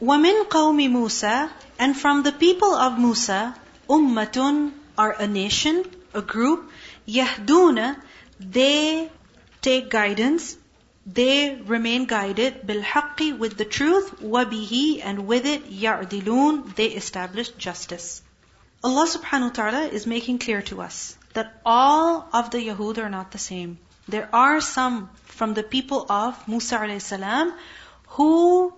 وَمِن قَوْمِ مُوسَى And from the people of Musa, ummatun are a nation, a group, yahduna, they take guidance, they remain guided, bilhaqqi with the truth, wabihi and with it, ya'dilun, they establish justice. Allah subhanahu wa ta'ala is making clear to us that all of the Yahud are not the same. There are some from the people of Musa alayhi salam who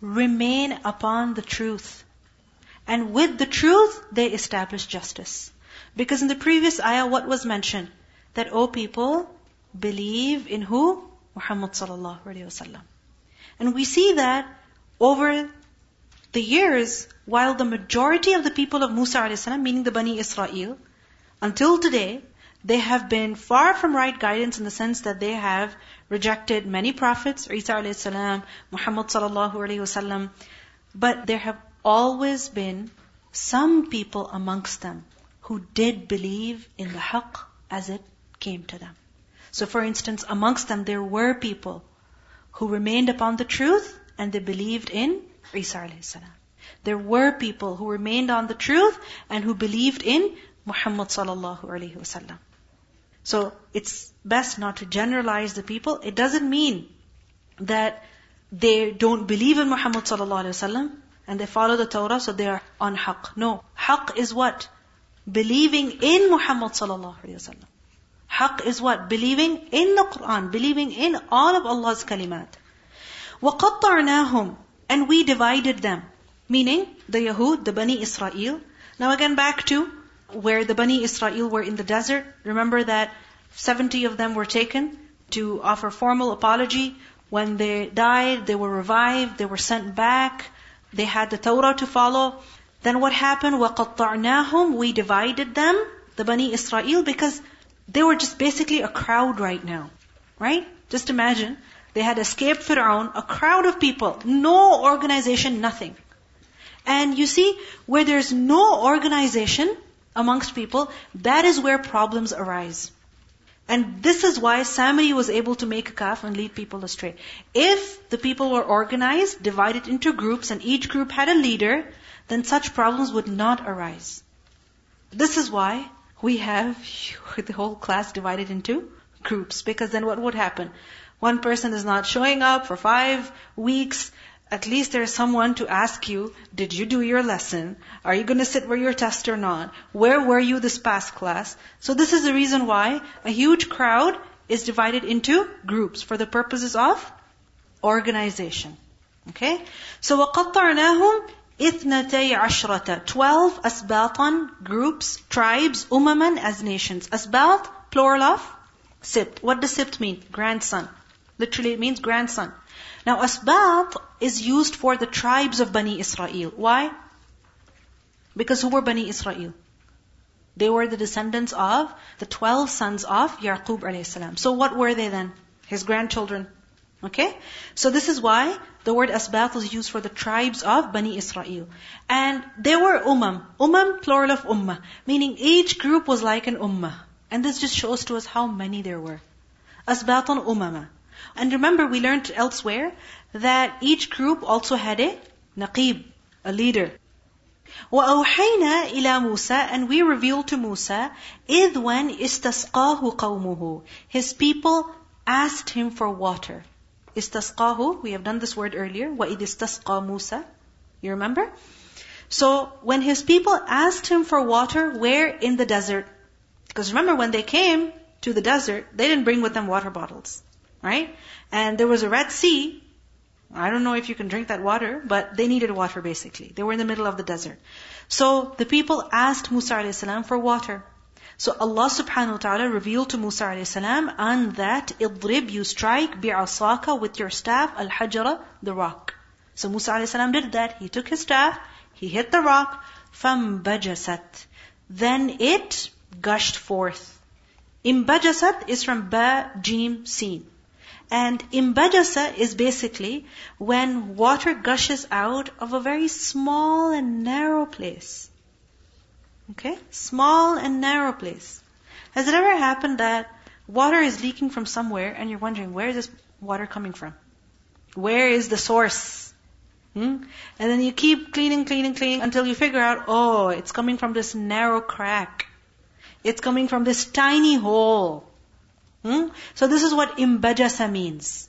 remain upon the truth. And with the truth, they establish justice. Because in the previous ayah, what was mentioned? That, O people, believe in who? Muhammad sallallahu alayhi wasallam. And we see that over the years, while the majority of the people of Musa alayhi salam, meaning the Bani Israel, until today, they have been far from right guidance in the sense that they have rejected many prophets, Isa alayhi salam, Muhammad sallallahu alayhi wasallam. But there have always been some people amongst them who did believe in the haqq as it came to them. So for instance, amongst them there were people who remained upon the truth and they believed in Isa alayhi salam. There were people who remained on the truth and who believed in Muhammad sallallahu alaihi wasallam. So it's best not to generalize the people. It doesn't mean that they don't believe in Muhammad sallallahu alaihi wasallam and they follow the Torah, so they are on haqq. No, haqq is what? Believing in Muhammad sallallahu alaihi wasallam. Haqq is what? Believing in the Quran, believing in all of Allah's kalimat. وَقَطَّعْنَاهُمْ And we divided them. Meaning, the Yahud, the Bani Israel. Now again back to where the Bani Israel were in the desert. Remember that 70 of them were taken to offer formal apology. When they died, they were revived, they were sent back, they had the Torah to follow. Then what happened? وَقَطَّعْنَاهُمْ We divided them, the Bani Israel, because they were just basically a crowd right now. Right? Just imagine. They had escaped Fir'aun, a crowd of people, no organization, nothing. And you see, where there's no organization amongst people, that is where problems arise. And this is why Samiri was able to make a calf and lead people astray. If the people were organized, divided into groups, and each group had a leader, then such problems would not arise. This is why we have the whole class divided into groups. Because then what would happen? One person is not showing up for five weeks at least there's someone to ask you, did you do your lesson? Are you going to sit for your test or not? Where were you this past class? So this is the reason why a huge crowd is divided into groups for the purposes of organization. Okay? So وَقَطَّعْنَاهُمْ إِثْنَتَيْ عَشْرَةَ Twelve asbatan groups, tribes, umaman as nations. Asbat, plural of Sibt. What does sibt mean? Grandson. Literally it means grandson. Now asbat is used for the tribes of Bani Israel. Why? Because who were Bani Israel? They were the descendants of the 12 sons of Yaqub alayhi. So what were they then? His grandchildren. Okay? So this is why the word asbat was used for the tribes of Bani Israel. And they were umam. Umam, plural of ummah. Meaning each group was like an ummah. And this just shows to us how many there were. Asbatun umama. And remember, we learned elsewhere that each group also had a naqib, a leader. وَأَوْحَيْنَا إِلَى مُوسَى And we revealed to Musa, إِذْ when istasqahu قَوْمُهُ His people asked him for water. Istasqahu, we have done this word earlier, وَإِذْ istasqa Musa. You remember? So, when his people asked him for water, where? In the desert. Because remember, when they came to the desert, they didn't bring with them water bottles. Right? And there was a Red Sea. I don't know if you can drink that water, but they needed water basically. They were in the middle of the desert. So the people asked Musa a.s. for water. So Allah subhanahu wa ta'ala revealed to Musa a.s. on that idrib, you strike bi'asaka with your staff, al-hajara, the rock. So Musa a.s. did that. He took his staff, he hit the rock, فَانْبَجَسَتْ Then it gushed forth. Imbajasat is from ba, jim, sin. And imbajasa is basically when water gushes out of a very small and narrow place. Okay? Small and narrow place. Has it ever happened that water is leaking from somewhere and you're wondering, where is this water coming from? Where is the source? Hmm? And then you keep cleaning, cleaning, cleaning until you figure out, oh, it's coming from this narrow crack. It's coming from this tiny hole. Hmm? So this is what imbajasa means.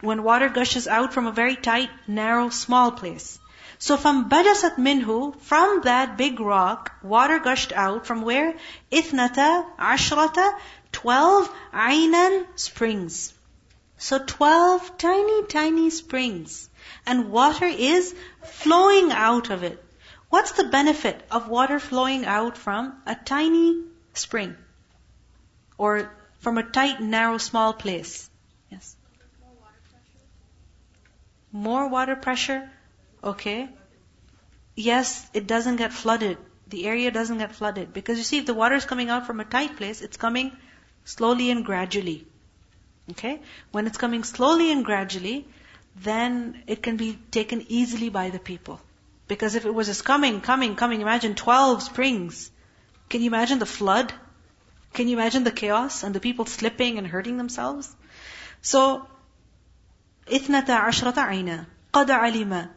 When water gushes out from a very tight, narrow, small place. So from bajasat minhu, from that big rock, water gushed out from where? Ithnata, ashrata, twelve aynan springs. So twelve tiny, tiny springs. And water is flowing out of it. What's the benefit of water flowing out from a tiny spring? Or from a tight, narrow, small place? Yes. More water pressure? Okay. Yes, it doesn't get flooded. The area doesn't get flooded. Because you see, if the water is coming out from a tight place, it's coming slowly and gradually. Okay? When it's coming slowly and gradually, then it can be taken easily by the people. Because if it was just coming, coming, coming, imagine 12 springs. Can you imagine the flood? Can you imagine the chaos and the people slipping and hurting themselves? So, إثنتا عشرة عينا قد علم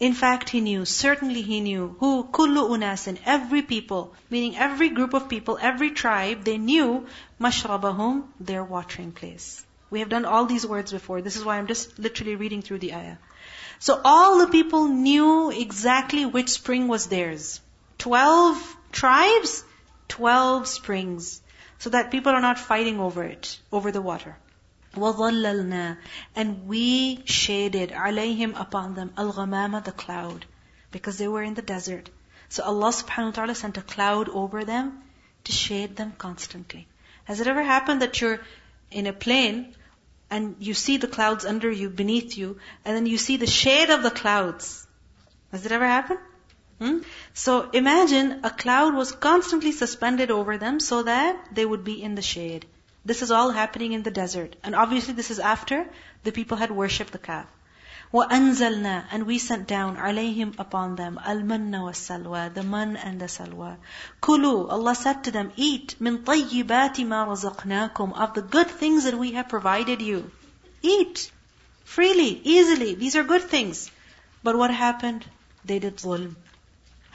in fact, he knew, certainly he knew, who kullu unasin, every people, meaning every group of people, every tribe, they knew mashrabahum, their watering place. We have done all these words before. This is why I'm just literally reading through the ayah. So all the people knew exactly which spring was theirs. Twelve tribes, twelve springs. So that people are not fighting over it, over the water. وَظَلَّلْنَا And we shaded عَلَيْهِمْ upon them al-ghamama, the cloud. Because they were in the desert. So Allah subhanahu wa ta'ala sent a cloud over them to shade them constantly. Has it ever happened that you're in a plane and you see the clouds under you, beneath you, and then you see the shade of the clouds? Has it ever happened? Hmm? So imagine a cloud was constantly suspended over them so that they would be in the shade. This is all happening in the desert. And obviously this is after the people had worshipped the calf. وَأَنزَلْنَا And we sent down عَلَيْهِمْ upon them الْمَنَّ وَالسَّلْوَى The man and the salwa. Kulu, Allah said to them, Eat مِن طَيِّبَاتِ مَا رَزَقْنَاكُمْ Of the good things that we have provided you. Eat. Freely, easily. These are good things. But what happened? They did zulm.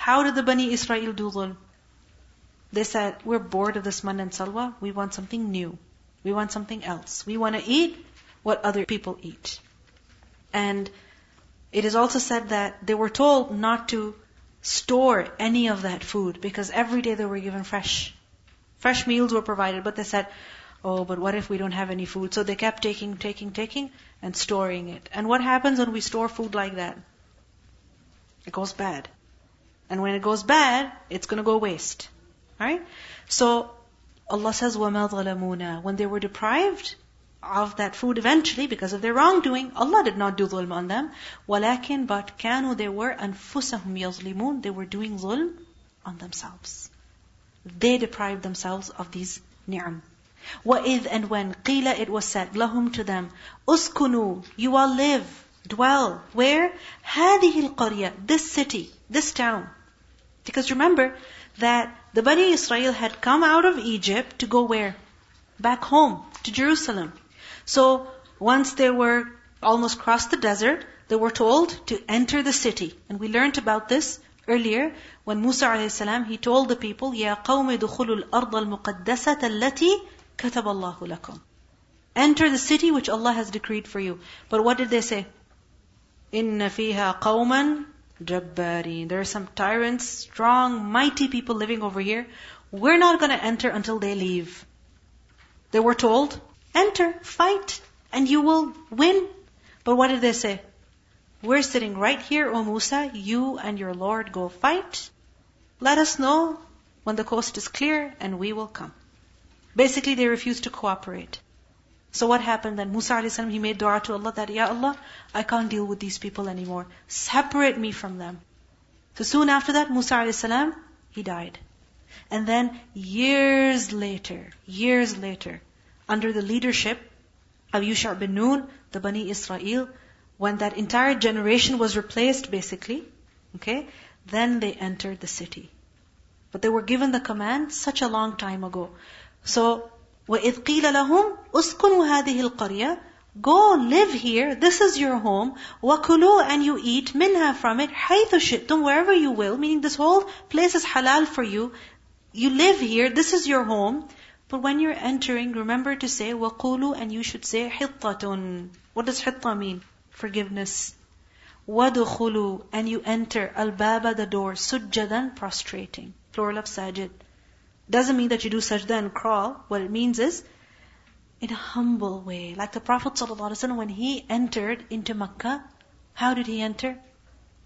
How did the Bani Israel do zulm? They said, we're bored of this man and salwa. We want something new. We want something else. We want to eat what other people eat. And it is also said that they were told not to store any of that food because every day they were given fresh. Fresh meals were provided, but they said, oh, but what if we don't have any food? So they kept taking, taking, taking and storing it. And what happens when we store food like that? It goes bad. And when it goes bad, it's going to go waste. Right? So Allah says, وَمَا ظَلَمُونَا When they were deprived of that food eventually because of their wrongdoing, Allah did not do dhulm on them. وَلَكِنْ But كَانُوا They were أَنفُسَهُمْ يَظْلِمُونَ They were doing zulm on themselves. They deprived themselves of these ni'am. وَإِذْ And when قِيلَ It was said, lahum to them, uskunu You all live, dwell. Where? هَذِهِ الْقَرْيَةِ This city, this town. Because remember, that the Bani Israel had come out of Egypt to go where? Back home, to Jerusalem. So, once they were almost crossed the desert, they were told to enter the city. And we learned about this earlier when Musa a.s. he told the people, يَا قَوْمِ دُخُلُوا الْأَرْضَ الْمُقَدَّسَةَ الَّتِي كَتَبَ اللَّهُ لَكُمْ Enter the city which Allah has decreed for you. But what did they say? إِنَّ فِيهَا قَوْمًا Jabbarin. There are some tyrants, strong, mighty people living over here. We're not going to enter until they leave. They were told, enter, fight, and you will win. But what did they say? We're sitting right here, O Musa, you and your Lord go fight. Let us know when the coast is clear and we will come. Basically, they refused to cooperate. So what happened then? Musa a.s. he made dua to Allah that, Ya Allah, I can't deal with these people anymore. Separate me from them. So soon after that, Musa a.s. he died. And then years later, years later, under the leadership of Yusha bin Nun, the Bani Israel, when that entire generation was replaced basically, okay, then they entered the city. But they were given the command such a long time ago. So وَإِذْ قِيلَ لَهُمْ أُسْكُنُوا هَذِهِ الْقَرْيَةِ Go live here. This is your home. وَكُلُوا And you eat minha from it. حَيْثُ شِئْتُمْ Wherever you will. Meaning this whole place is halal for you. You live here. This is your home. But when you're entering, remember to say وَقُولُوا And you should say حِطَّةٌ What does hitta mean? Forgiveness. وَدُخُلُوا And you enter al-baba, the door, sujjadan, prostrating. Plural of sajid. Doesn't mean that you do sajda and crawl. What it means is, in a humble way. Like the Prophet ﷺ, when he entered into Makkah, how did he enter?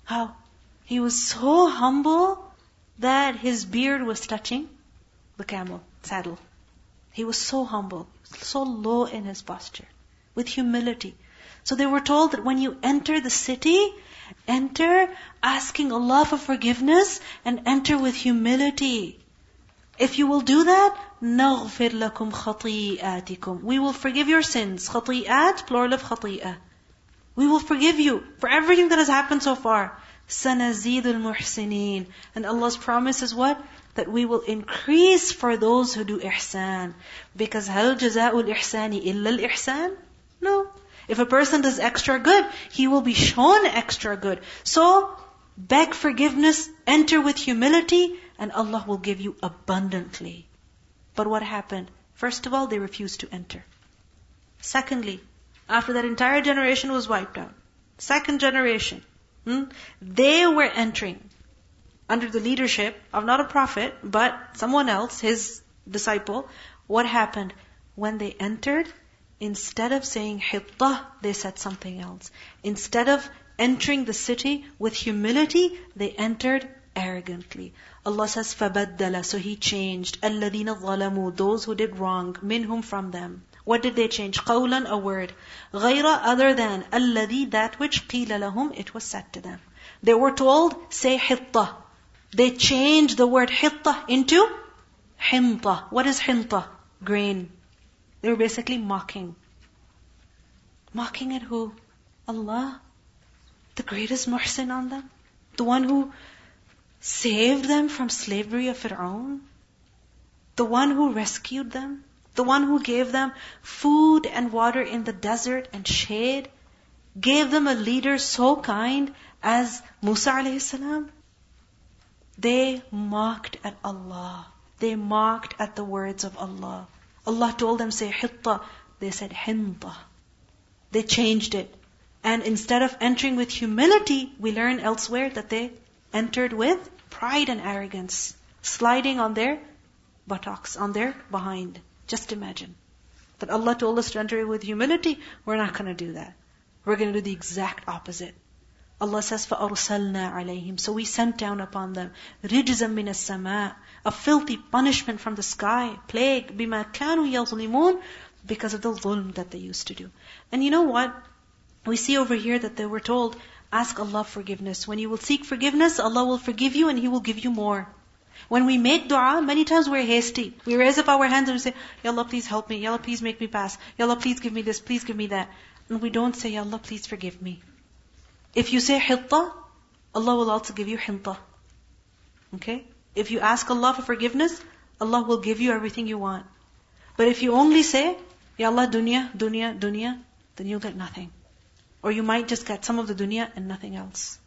How? He was so humble that his beard was touching the camel saddle. He was so humble, so low in his posture, with humility. So they were told that when you enter the city, enter asking Allah for forgiveness and enter with humility. If you will do that, نَغْفِرْ لَكُمْ خَطِيئَاتِكُمْ We will forgive your sins. خطيئات, plural of خطيئة. We will forgive you for everything that has happened so far. سَنَزِيدُ الْمُحْسِنِينَ And Allah's promise is what? That we will increase for those who do ihsan. Because هَلْ جَزَاءُ الْإِحْسَانِ إِلَّا الْإِحْسَانِ No. If a person does extra good, he will be shown extra good. So, beg forgiveness, enter with humility, and Allah will give you abundantly. But what happened? First of all, they refused to enter. Secondly, after that entire generation was wiped out, second generation, hmm, they were entering under the leadership of not a prophet, but someone else, his disciple. What happened? When they entered, instead of saying hittah, they said something else. Instead of entering the city with humility, they entered arrogantly. Allah says, فَبَدَّلَ So He changed. الَّذِينَ ظَلَمُوا Those who did wrong. Minhum from them. What did they change? قَوْلًا A word. غَيْرَ Other than. الَّذِي That which قِيلَ لَهُمْ It was said to them. They were told, say hitta. They changed the word hitta into hinta. What is hinta? Grain. They were basically mocking. Mocking at who? Allah. the greatest muhsin on them. The one who saved them from slavery of Fir'aun? The one who rescued them? The one who gave them food and water in the desert and shade? Gave them a leader so kind as Musa alayhi salam? They mocked at Allah. They mocked at the words of Allah. Allah told them, say hitta. They said hinta. They changed it. And instead of entering with humility, we learn elsewhere that they entered with pride and arrogance, sliding on their buttocks, on their behind. Just imagine. But Allah told us to enter with humility. We're not going to do that. We're going to do the exact opposite. Allah says, فَأَرْسَلْنَا عَلَيْهِمْ So we sent down upon them, رِجْزًا مِنَ السَّمَاءِ A filthy punishment from the sky, plague, بِمَا كَانُوا يَظْلِمُونَ Because of the dhulm that they used to do. And you know what? We see over here that they were told, Ask Allah forgiveness. When you will seek forgiveness, Allah will forgive you and He will give you more. When we make dua, many times we're hasty. We raise up our hands and we say, Ya Allah, please help me. Ya Allah, please make me pass. Ya Allah, please give me this. Please give me that. And we don't say, Ya Allah, please forgive me. If you say hitta, Allah will also give you hinta. Okay? If you ask Allah for forgiveness, Allah will give you everything you want. But if you only say, Ya Allah, dunya, dunya, dunya, then you'll get nothing. Or you might just get some of the dunya and nothing else.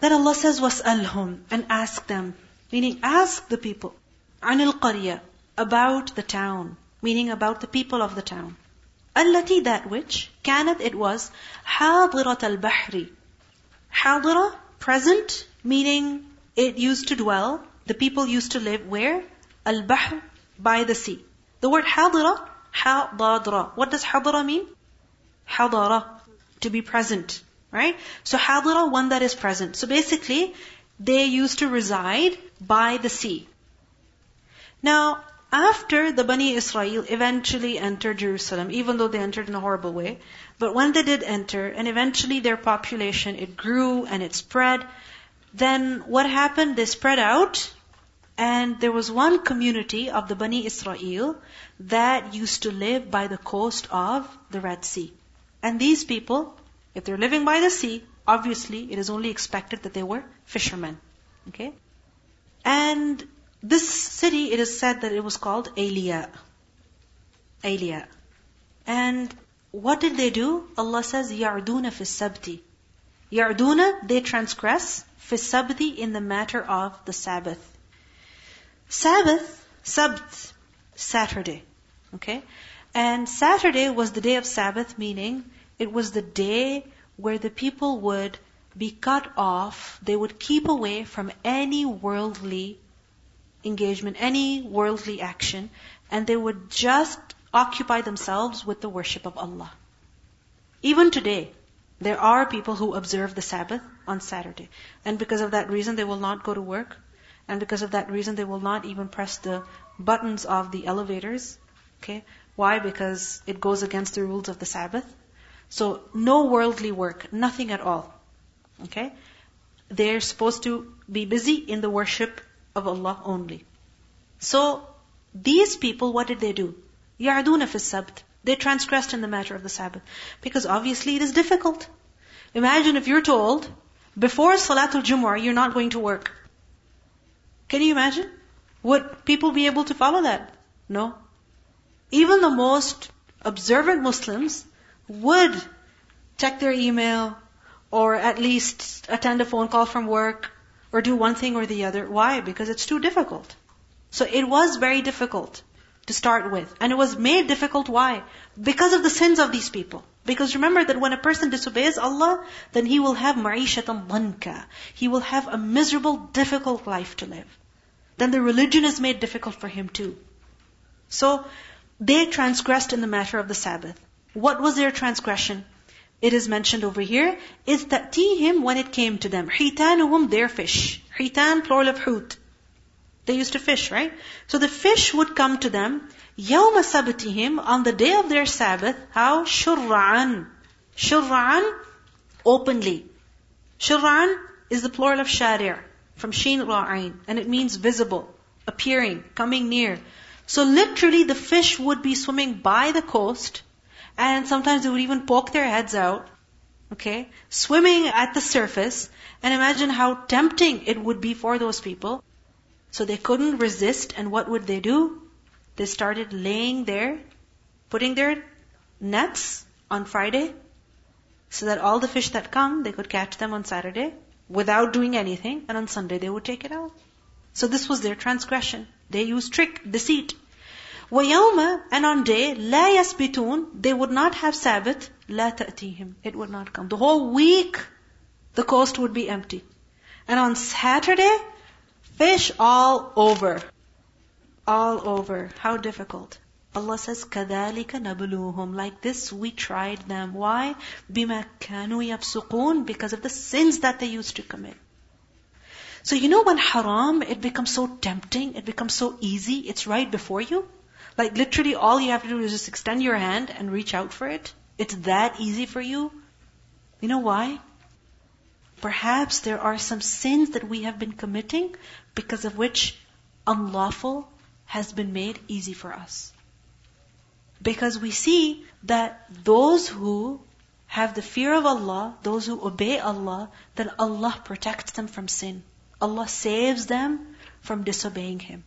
Then Allah says, وَاسْأَلْهُمْ And ask them. Meaning, ask the people. عَنِ الْقَرْيَةِ About the town. Meaning about the people of the town. التي that which كانت it was حاضرة البحر حاضرة present meaning it used to dwell the people used to live where البحر by the sea the word حاضرة حاضرة what does حاضرة mean Hadara, to be present. Right? So hadira, one that is present. So basically, they used to reside by the sea. Now, after the Bani Israel eventually entered Jerusalem, even though they entered in a horrible way, but when they did enter, and eventually their population, it grew and it spread, then what happened? They spread out, and there was one community of the Bani Israel that used to live by the coast of the Red Sea. And these people, if they're living by the sea, obviously it is only expected that they were fishermen. Okay? And this city, it is said that it was called Alia. Alia. And what did they do? Allah says, Ya'duna fi sabti. Ya'duna, they transgress, fi sabti, in the matter of the Sabbath. Sabbath, sabt, Saturday. Okay? And Saturday was the day of Sabbath, meaning it was the day where the people would be cut off, they would keep away from any worldly engagement, any worldly action, and they would just occupy themselves with the worship of Allah. Even today, there are people who observe the Sabbath on Saturday. And because of that reason, they will not go to work. And because of that reason, they will not even press the buttons of the elevators. Okay? Why? Because it goes against the rules of the Sabbath. So, no worldly work, nothing at all. Okay? They're supposed to be busy in the worship of Allah only. So, these people, what did they do? يَعْدُونَ فِي السَّبْتِ They transgressed in the matter of the Sabbath. Because obviously it is difficult. Imagine if you're told, before Salatul Jumu'ah, you're not going to work. Can you imagine? Would people be able to follow that? No. Even the most observant Muslims would check their email, or at least attend a phone call from work, or do one thing or the other. Why? Because it's too difficult. So it was very difficult to start with. And it was made difficult. Why? Because of the sins of these people. Because remember that when a person disobeys Allah, then he will have ma'ishatan danka. He will have a miserable, difficult life to live. Then the religion is made difficult for him too. So, they transgressed in the matter of the Sabbath. What was their transgression? It is mentioned over here. It's him when it came to them. Hitanuhum, their fish. Hitan, plural of hut. They used to fish, right? So the fish would come to them. Yawma sabatihim, on the day of their Sabbath. How? shurran, shurran, openly. Shurran is the plural of sharir, from shin ra'ain, and it means visible, appearing, coming near. So literally the fish would be swimming by the coast, and sometimes they would even poke their heads out, okay, swimming at the surface, and imagine how tempting it would be for those people. So they couldn't resist, and what would they do? They started laying there, putting their nets on Friday, so that all the fish that come, they could catch them on Saturday without doing anything, and on Sunday they would take it out. So this was their transgression. They used trick, deceit. وَيَوْمَ And on day, لَا يَسْبِتُونَ They would not have Sabbath, لَا تَأْتِيهِمْ It would not come. The whole week, the coast would be empty. And on Saturday, fish all over. All over. How difficult. Allah says, كَذَلِكَ نَبْلُوهُمْ Like this we tried them. Why? بِمَا كَانُوا يَفْسُقُونَ Because of the sins that they used to commit. So you know when haram, it becomes so tempting, it becomes so easy, it's right before you? Like literally all you have to do is just extend your hand and reach out for it. It's that easy for you. You know why? Perhaps there are some sins that we have been committing because of which unlawful has been made easy for us. Because we see that those who have the fear of Allah, those who obey Allah, then Allah protects them from sin. Allah saves them from disobeying Him.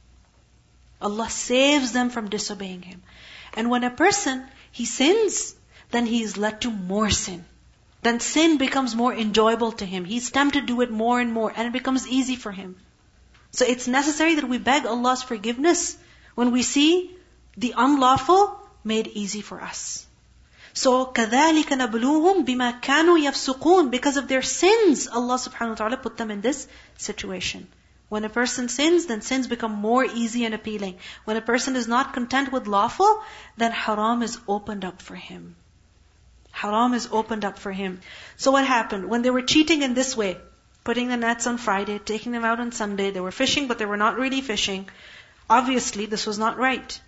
Allah saves them from disobeying Him. And when a person, he sins, then he is led to more sin. Then sin becomes more enjoyable to him. He's tempted to do it more and more, and it becomes easy for him. So it's necessary that we beg Allah's forgiveness when we see the unlawful made easy for us. So, كَذَلِكَ نَبْلُوهُمْ بِمَا كَانُوا يَفْسُقُونَ Because of their sins, Allah subhanahu wa ta'ala put them in this situation. When a person sins, then sins become more easy and appealing. When a person is not content with lawful, then haram is opened up for him. Haram is opened up for him. So what happened? When they were cheating in this way, putting the nets on Friday, taking them out on Sunday, they were fishing, but they were not really fishing. Obviously, this was not right.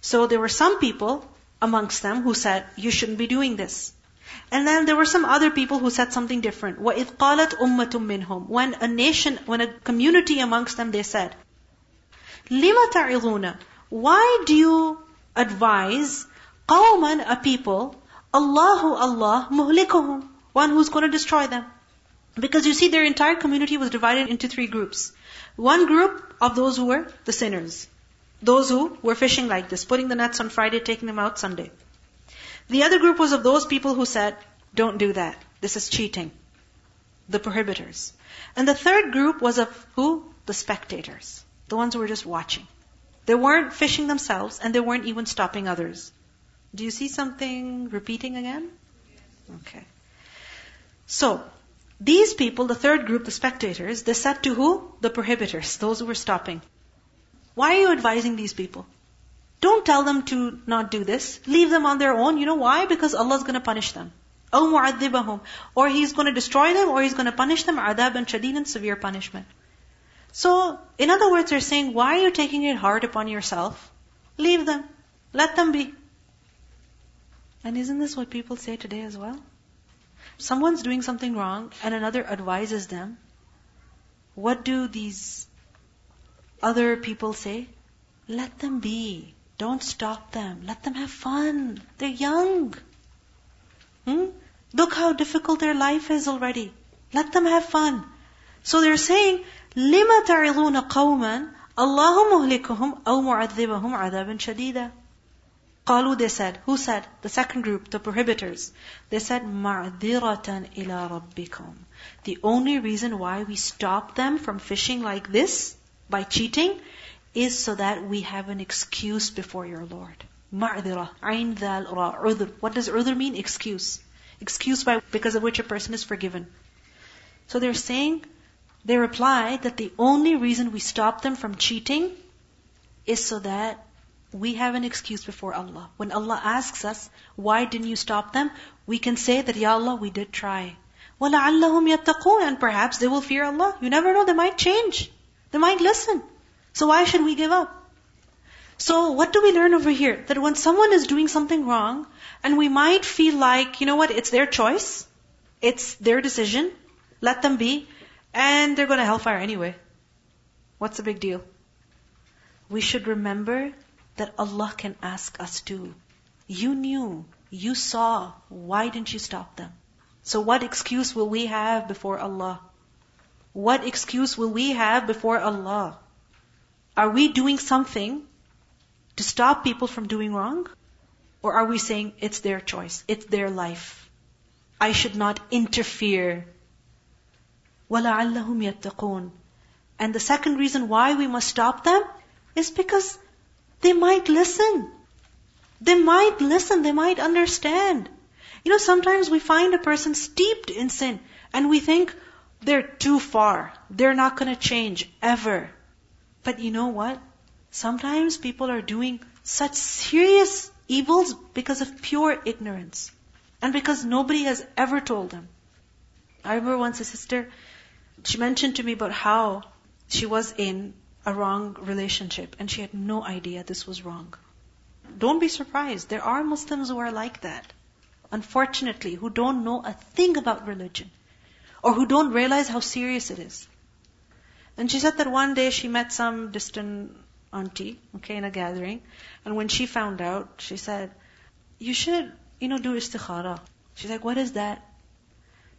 So there were some people amongst them who said, you shouldn't be doing this. And then there were some other people who said something different. وَإِذْ قَالَتْ أُمَّةٌ مِّنْهُمْ When a nation, when a community amongst them, they said, لِمَ تَعِظُونَ Why do you advise قَوْمًا a people, Allahu Allah muhlikuhum, one who's going to destroy them? Because you see, their entire community was divided into three groups. One group of those who were the sinners. Those who were fishing like this, putting the nets on Friday, taking them out Sunday. The other group was of those people who said, don't do that. This is cheating. The prohibitors. And the third group was of who? The spectators. The ones who were just watching. They weren't fishing themselves and they weren't even stopping others. Do you see something repeating again? Okay. So, these people, the third group, the spectators, they said to who? The prohibitors, those who were stopping. Why are you advising these people? Don't tell them to not do this. Leave them on their own. You know why? Because Allah is going to punish them. أو معذبهم. Or He's going to destroy them, or He's going to punish them, عذاب and and severe punishment. So, in other words, they're saying, why are you taking it hard upon yourself? Leave them. Let them be. And isn't this what people say today as well? Someone's doing something wrong and another advises them. What do these other people say? Let them be. Don't stop them. Let them have fun. They're young. Hmm? Look how difficult their life is already. Let them have fun. So they're saying, لِمَ تَعِظُونَ قَوْمًا اللَّهُ مُهْلِكُهُمْ أَوْ مُعَذِّبَهُمْ عَذَابًا شَدِيدًا قالوا they said. Who said? The second group, the prohibitors. They said, مَعْذِرَةً إِلَىٰ رَبِّكُمْ The only reason why we stop them from fishing like this, by cheating, is so that we have an excuse before your Lord. مَعْذِرَةً عَيْنْ ذَا الْرَا What does udhr mean? Excuse. Excuse by, because of which a person is forgiven. So they're saying, they reply that the only reason we stop them from cheating is so that we have an excuse before Allah. When Allah asks us, why didn't you stop them? We can say that, Ya Allah, we did try. وَلَعَلَّهُمْ يَتَّقُونَ And perhaps they will fear Allah. You never know, they might change. They might listen. So why should we give up? So what do we learn over here? That when someone is doing something wrong, and we might feel like, you know what, it's their choice, it's their decision, let them be, and they're going to hellfire anyway. What's the big deal? We should remember that Allah can ask us too. You knew, you saw, why didn't you stop them? So what excuse will we have before Allah? What excuse will we have before Allah? Are we doing something to stop people from doing wrong? Or are we saying it's their choice, it's their life? I should not interfere. وَلَعَلَّهُمْ يَتَّقُونَ And the second reason why we must stop them is because they might listen. They might listen. They might understand. You know, sometimes we find a person steeped in sin and we think they're too far. They're not going to change ever. But you know what? Sometimes people are doing such serious evils because of pure ignorance and because nobody has ever told them. I remember once a sister, she mentioned to me about how she was in a wrong relationship and she had no idea this was wrong. Don't be surprised. There are Muslims who are like that. Unfortunately, who don't know a thing about religion or who don't realize how serious it is. And she said that one day she met some distant auntie, okay, in a gathering, and when she found out, she said, you should, you know, do istikhara. She's like, what is that?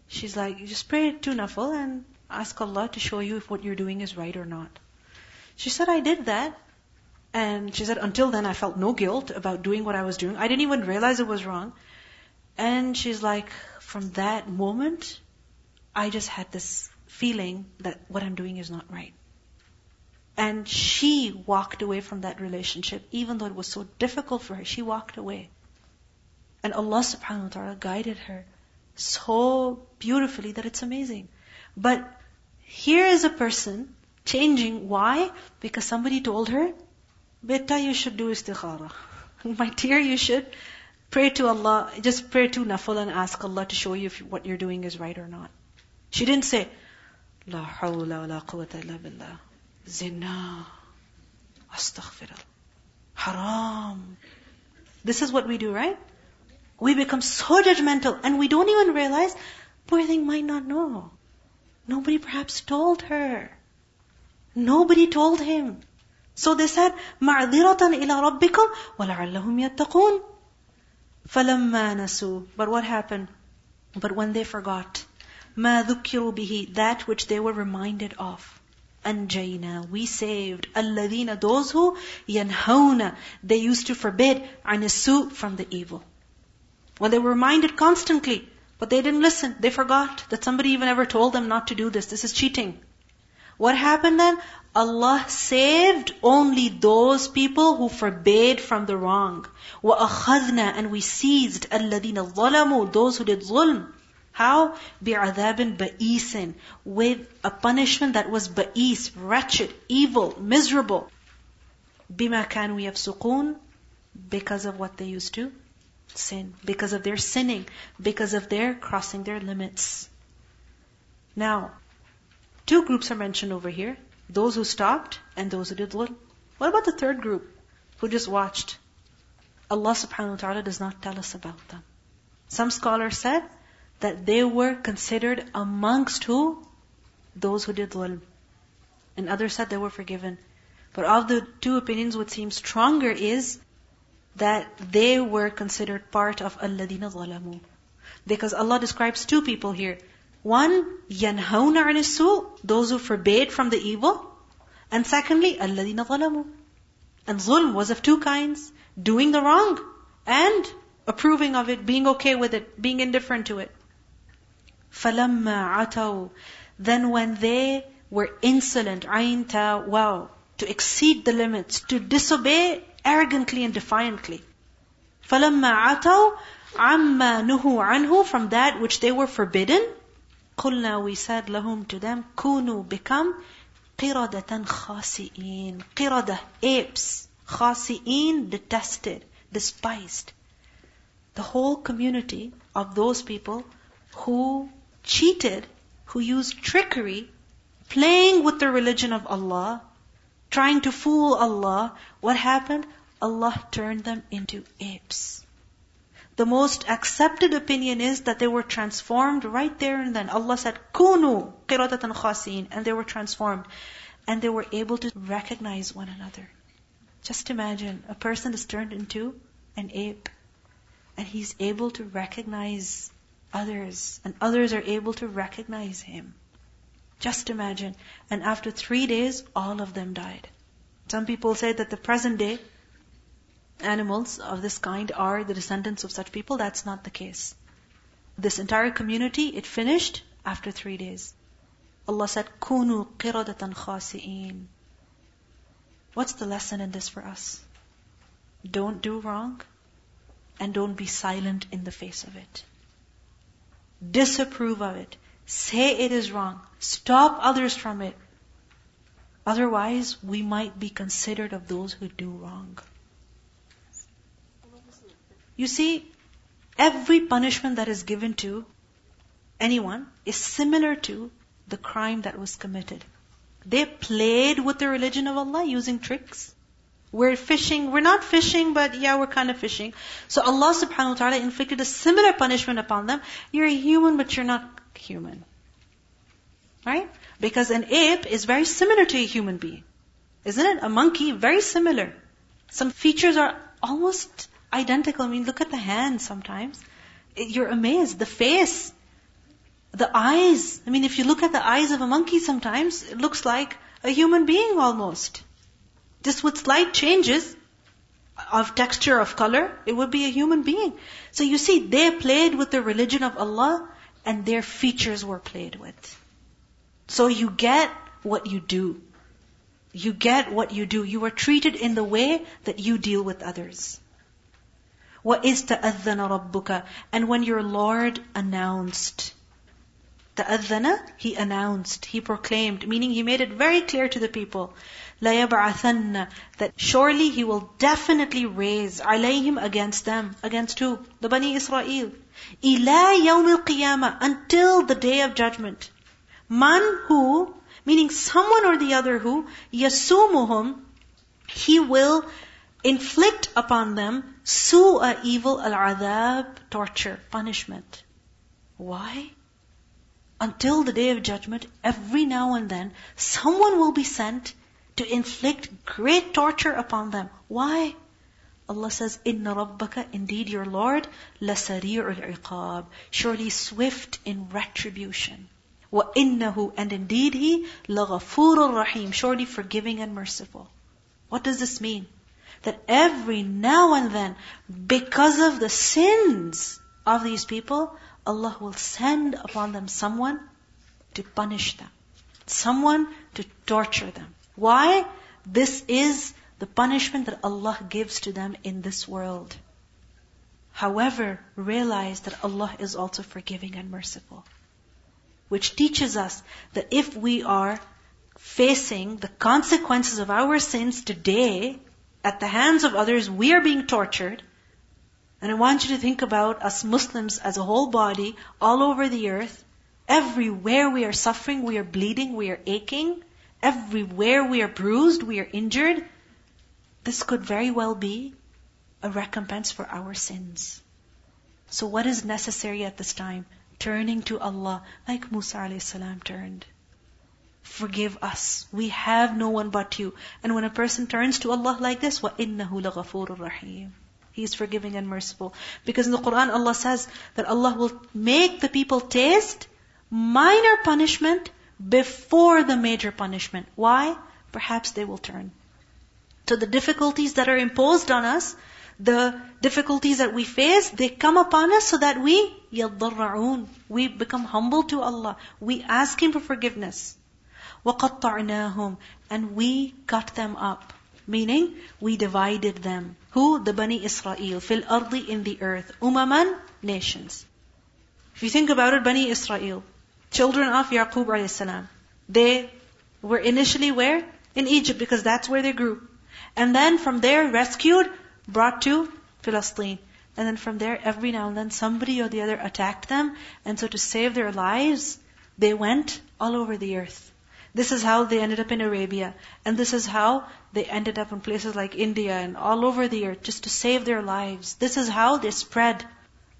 She's like, you just pray two nafil and ask Allah to show you if what you're doing is right or not. She said, I did that. And she said, until then I felt no guilt about doing what I was doing. I didn't even realize it was wrong. And she's like, from that moment, I just had this feeling that what I'm doing is not right. And she walked away from that relationship, even though it was so difficult for her. She walked away. And Allah subhanahu wa ta'ala guided her so beautifully that it's amazing. But here is a person Changing. Why? Because somebody told her, Beta, you should do istikhara. My dear, you should pray to Allah, just pray to nafal and ask Allah to show you if what you're doing is right or not. She didn't say, La hawla wa la quwwata illa billah. Zina. Astaghfirullah. Haram. This is what we do, right? We become so judgmental and we don't even realize, poor thing might not know. Nobody perhaps told her. Nobody told him. So they said, مَعْذِرَةً إِلَىٰ رَبِّكُمْ وَلَعَلَّهُمْ يَتَّقُونَ فَلَمَّا نَسُوا But what happened? But when they forgot, مَا ذُكِّرُوا بِهِ That which they were reminded of. أنجينا, we saved الذين, those who ينهون, they used to forbid عن السوء from the evil. When they were reminded constantly, but they didn't listen. They forgot that somebody even ever told them not to do this. This is cheating. What happened then? Allah saved only those people who forbade from the wrong. وَأَخَذْنَا And we seized الَّذِينَ ظَلَمُوا Those who did zulm. How? بِعَذَابٍ بَئِيسٍ With a punishment that was ba'is, wretched, evil, miserable. بِمَا كَانُوا يَفْسُقُونَ Because of what they used to sin. Because of their sinning. Because of their crossing their limits. Now, two groups are mentioned over here. Those who stopped and those who did dhulm. What about the third group who just watched? Allah subhanahu wa ta'ala does not tell us about them. Some scholars said that they were considered amongst who? Those who did dhulm. And others said they were forgiven. But of the two opinions, what seems stronger is that they were considered part of alladina zalamu. Because Allah describes two people here. One, yanhauna anisu, those who forbade from the evil. And secondly, alladina zalamu. And zulm was of two kinds. Doing the wrong and approving of it, being okay with it, being indifferent to it. فَلَمَّا عَتَوْا Then when they were insolent, عَيْن تا waw, to exceed the limits, to disobey arrogantly and defiantly. فَلَمَّا عَتَوْا عَمَّا نُهُوا عَنْهُ From that which they were forbidden, قُلْنَا We said لَهُمْ to them, كُونُوا Become قِرَدَةً خَاسِئِينَ قِرَدَة Apes. خَاسِئِينَ Detested, despised. The whole community of those people who cheated, who used trickery, playing with the religion of Allah, trying to fool Allah, what happened? Allah turned them into apes. The most accepted opinion is that they were transformed right there and then. Allah said, Kunu qiradatan khasin, and they were transformed. And they were able to recognize one another. Just imagine, a person is turned into an ape, and he's able to recognize others, and others are able to recognize him. Just imagine. And after three days, all of them died. Some people say that the present day animals of this kind are the descendants of such people. That's not the case. This entire community, it finished after three days. Allah said, Kunu qiradatan khasi'een. What's the lesson in this for us? Don't do wrong and don't be silent in the face of it disapprove of it, say it is wrong, stop others from it. Otherwise, we might be considered of those who do wrong. You see, every punishment that is given to anyone is similar to the crime that was committed. They played with the religion of Allah using tricks. We're fishing, we're not fishing, but yeah, we're kind of fishing. So Allah subhanahu wa ta'ala inflicted a similar punishment upon them. You're a human, but you're not human. Right? Because an ape is very similar to a human being. Isn't it? A monkey, very similar. Some features are almost identical. I mean, look at the hands sometimes. You're amazed. The face, the eyes. I mean, if you look at the eyes of a monkey sometimes, it looks like a human being almost. Just with slight changes of texture, of color, it would be a human being. So you see, they played with the religion of Allah and their features were played with. So you get what you do. You get what you do. You are treated in the way that you deal with others. What is ta'adhana rabbuka? And when your Lord announced, the ta'adhana, He announced, He proclaimed, meaning He made it very clear to the people. لَيَبْعَثَنَّ That surely He will definitely raise عَلَيْهِمْ against them. Against who? The Bani Israel. إِلَى يَوْمِ الْقِيَامَةِ Until the day of judgment. Man who, meaning someone or the other who, يَسُومُهُمْ He will inflict upon them su'a evil al-adhab, torture, punishment. Why? Until the day of judgment, every now and then, someone will be sent to inflict great torture upon them. Why? Allah says, Inna rabbaka, indeed your Lord, lasari'ul iqab, surely swift in retribution. Wa innahu, and indeed He, laghafurur rahim, surely forgiving and merciful. What does this mean? That every now and then, because of the sins of these people, Allah will send upon them someone to punish them. Someone to torture them. Why? This is the punishment that Allah gives to them in this world. However, realize that Allah is also forgiving and merciful. Which teaches us that if we are facing the consequences of our sins today at the hands of others, we are being tortured. And I want you to think about us Muslims as a whole body all over the earth. Everywhere we are suffering, we are bleeding, we are aching Everywhere we are bruised, we are injured. This could very well be a recompense for our sins. So what is necessary at this time? Turning to Allah like Musa a.s. turned. Forgive us. We have no one but you. And when a person turns to Allah like this, وَإِنَّهُ لَغَفُورٌ رَحِيمٌ He is forgiving and merciful. Because in the Quran, Allah says that Allah will make the people taste minor punishment before the major punishment. Why? Perhaps they will turn. So the difficulties that are imposed on us, the difficulties that we face, they come upon us so that we يَضَّرَّعُونَ We become humble to Allah. We ask Him for forgiveness. وَقَطَّعْنَاهُمْ And we cut them up. Meaning, we divided them. Who? The Bani Israel. Fil ardi in the earth. Umaman, nations. If you think about it, Bani Israel, children of Yaqub a.s. They were initially where? In Egypt, because that's where they grew. And then from there, rescued, brought to Palestine. And then from there, every now and then, somebody or the other attacked them. And so to save their lives, they went all over the earth. This is how they ended up in Arabia. And this is how they ended up in places like India and all over the earth just to save their lives. This is how they spread.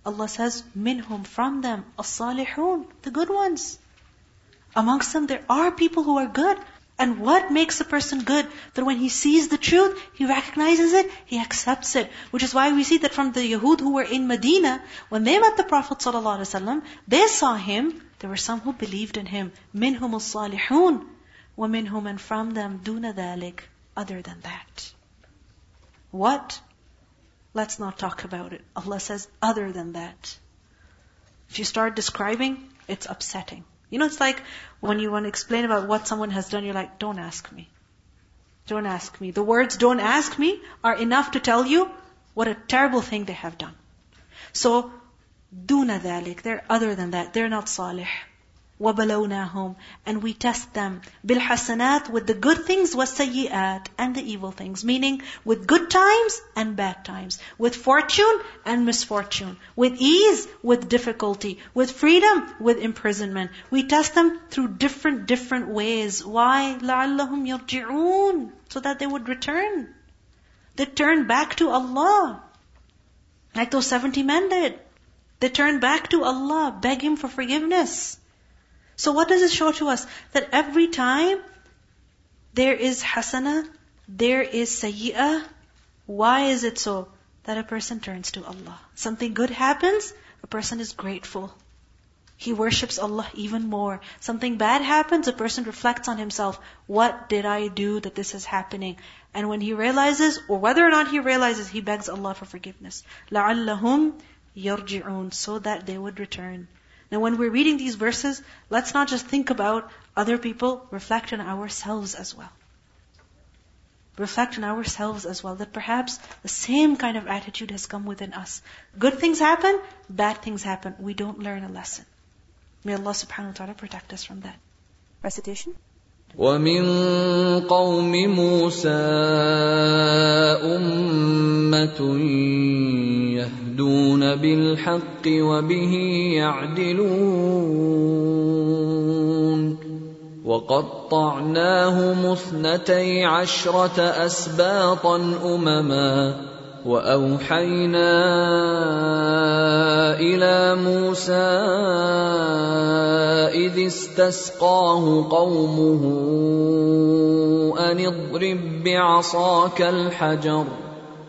Allah says, minhum from them, as-salihun, the good ones. Amongst them there are people who are good. And what makes a person good? That when he sees the truth, he recognizes it, he accepts it. Which is why we see that from the Yahud who were in Medina, when they met the Prophet ﷺ, they saw him, there were some who believed in him. Minhum salihun وَمِنْهُمْ and from them duna ذَلِكَ Other than that. What? Let's not talk about it. Allah says, other than that. If you start describing, it's upsetting. You know, it's like when you want to explain about what someone has done, you're like, don't ask me. Don't ask me. The words don't ask me are enough to tell you what a terrible thing they have done. So, duna dhalik, they're other than that. They're not salih. وَبَلَوْنَاهُمْ And we test them. بِالْحَسَنَاتِ With the good things, وَالسَّيِّئَاتِ And the evil things. Meaning, with good times and bad times. With fortune and misfortune. With ease, with difficulty. With freedom, with imprisonment. We test them through different, different ways. Why? لَعَلَّهُمْ يَرْجِعُونَ So that they would return. They turn back to Allah. Like those 70 men did. They turned back to Allah, beg Him for forgiveness. So what does it show to us? That every time there is hasana, there is sayyi'ah. Why is it so? That a person turns to Allah. Something good happens, a person is grateful. He worships Allah even more. Something bad happens, a person reflects on himself. What did I do that this is happening? And when he realizes, or whether or not he realizes, he begs Allah for forgiveness. لَعَلَّهُمْ يَرْجِعُونَ So that they would return. Now when we're reading these verses, let's not just think about other people, reflect on ourselves as well. Reflect on ourselves as well, that perhaps the same kind of attitude has come within us. Good things happen, bad things happen. We don't learn a lesson. May Allah subhanahu wa ta'ala protect us from that. Recitation. ومن قوم موسى أمة يهدون بالحق وبه يعدلون. وقطعناهم اثنتي عشرة أسباطا أمما. وأوحينا إلى موسى إذ استسقاه قومه أن اضرب بعصاك الحجر.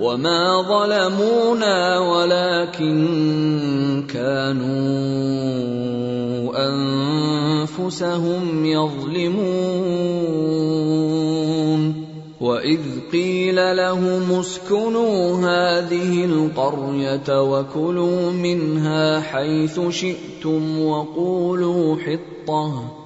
وما ظلمونا ولكن كانوا انفسهم يظلمون واذ قيل لهم اسكنوا هذه القريه وكلوا منها حيث شئتم وقولوا حطه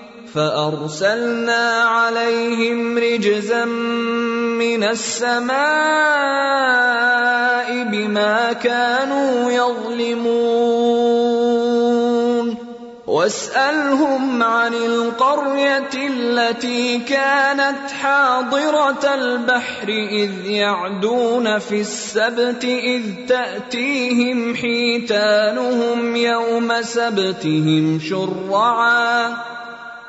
فأرسلنا عليهم رجزا من السماء بما كانوا يظلمون. واسألهم عن القرية التي كانت حاضرة البحر إذ يعدون في السبت إذ تأتيهم حيتانهم يوم سبتهم شرعا.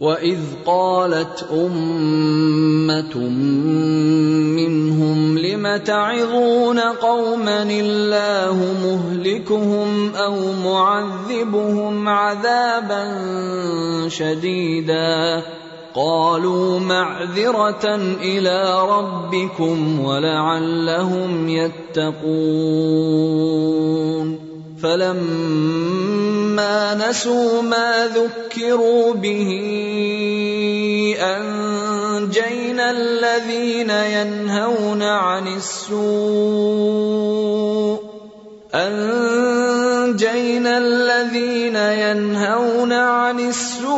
واذ قالت امه منهم لم تعظون قوما الله مهلكهم أو معذبهم عذابا شديدا قالوا معذره إلى ربكم ولعلهم يتقون فلما نسوا ما ذكروا به أنجينا الذين ينهون عن السوء أنجينا الذين ينهون عن السوء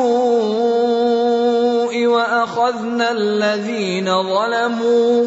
وأخذنا الذين ظلموا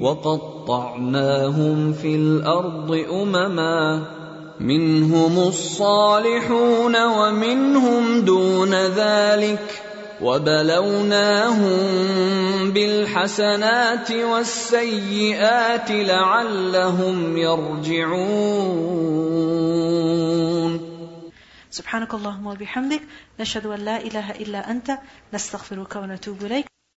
وقطعناهم في الأرض أمما منهم الصالحون ومنهم دون ذلك وبلوناهم بالحسنات والسيئات لعلهم يرجعون. سبحانك اللهم وبحمدك نشهد أن لا إله إلا أنت نستغفرك ونتوب إليك.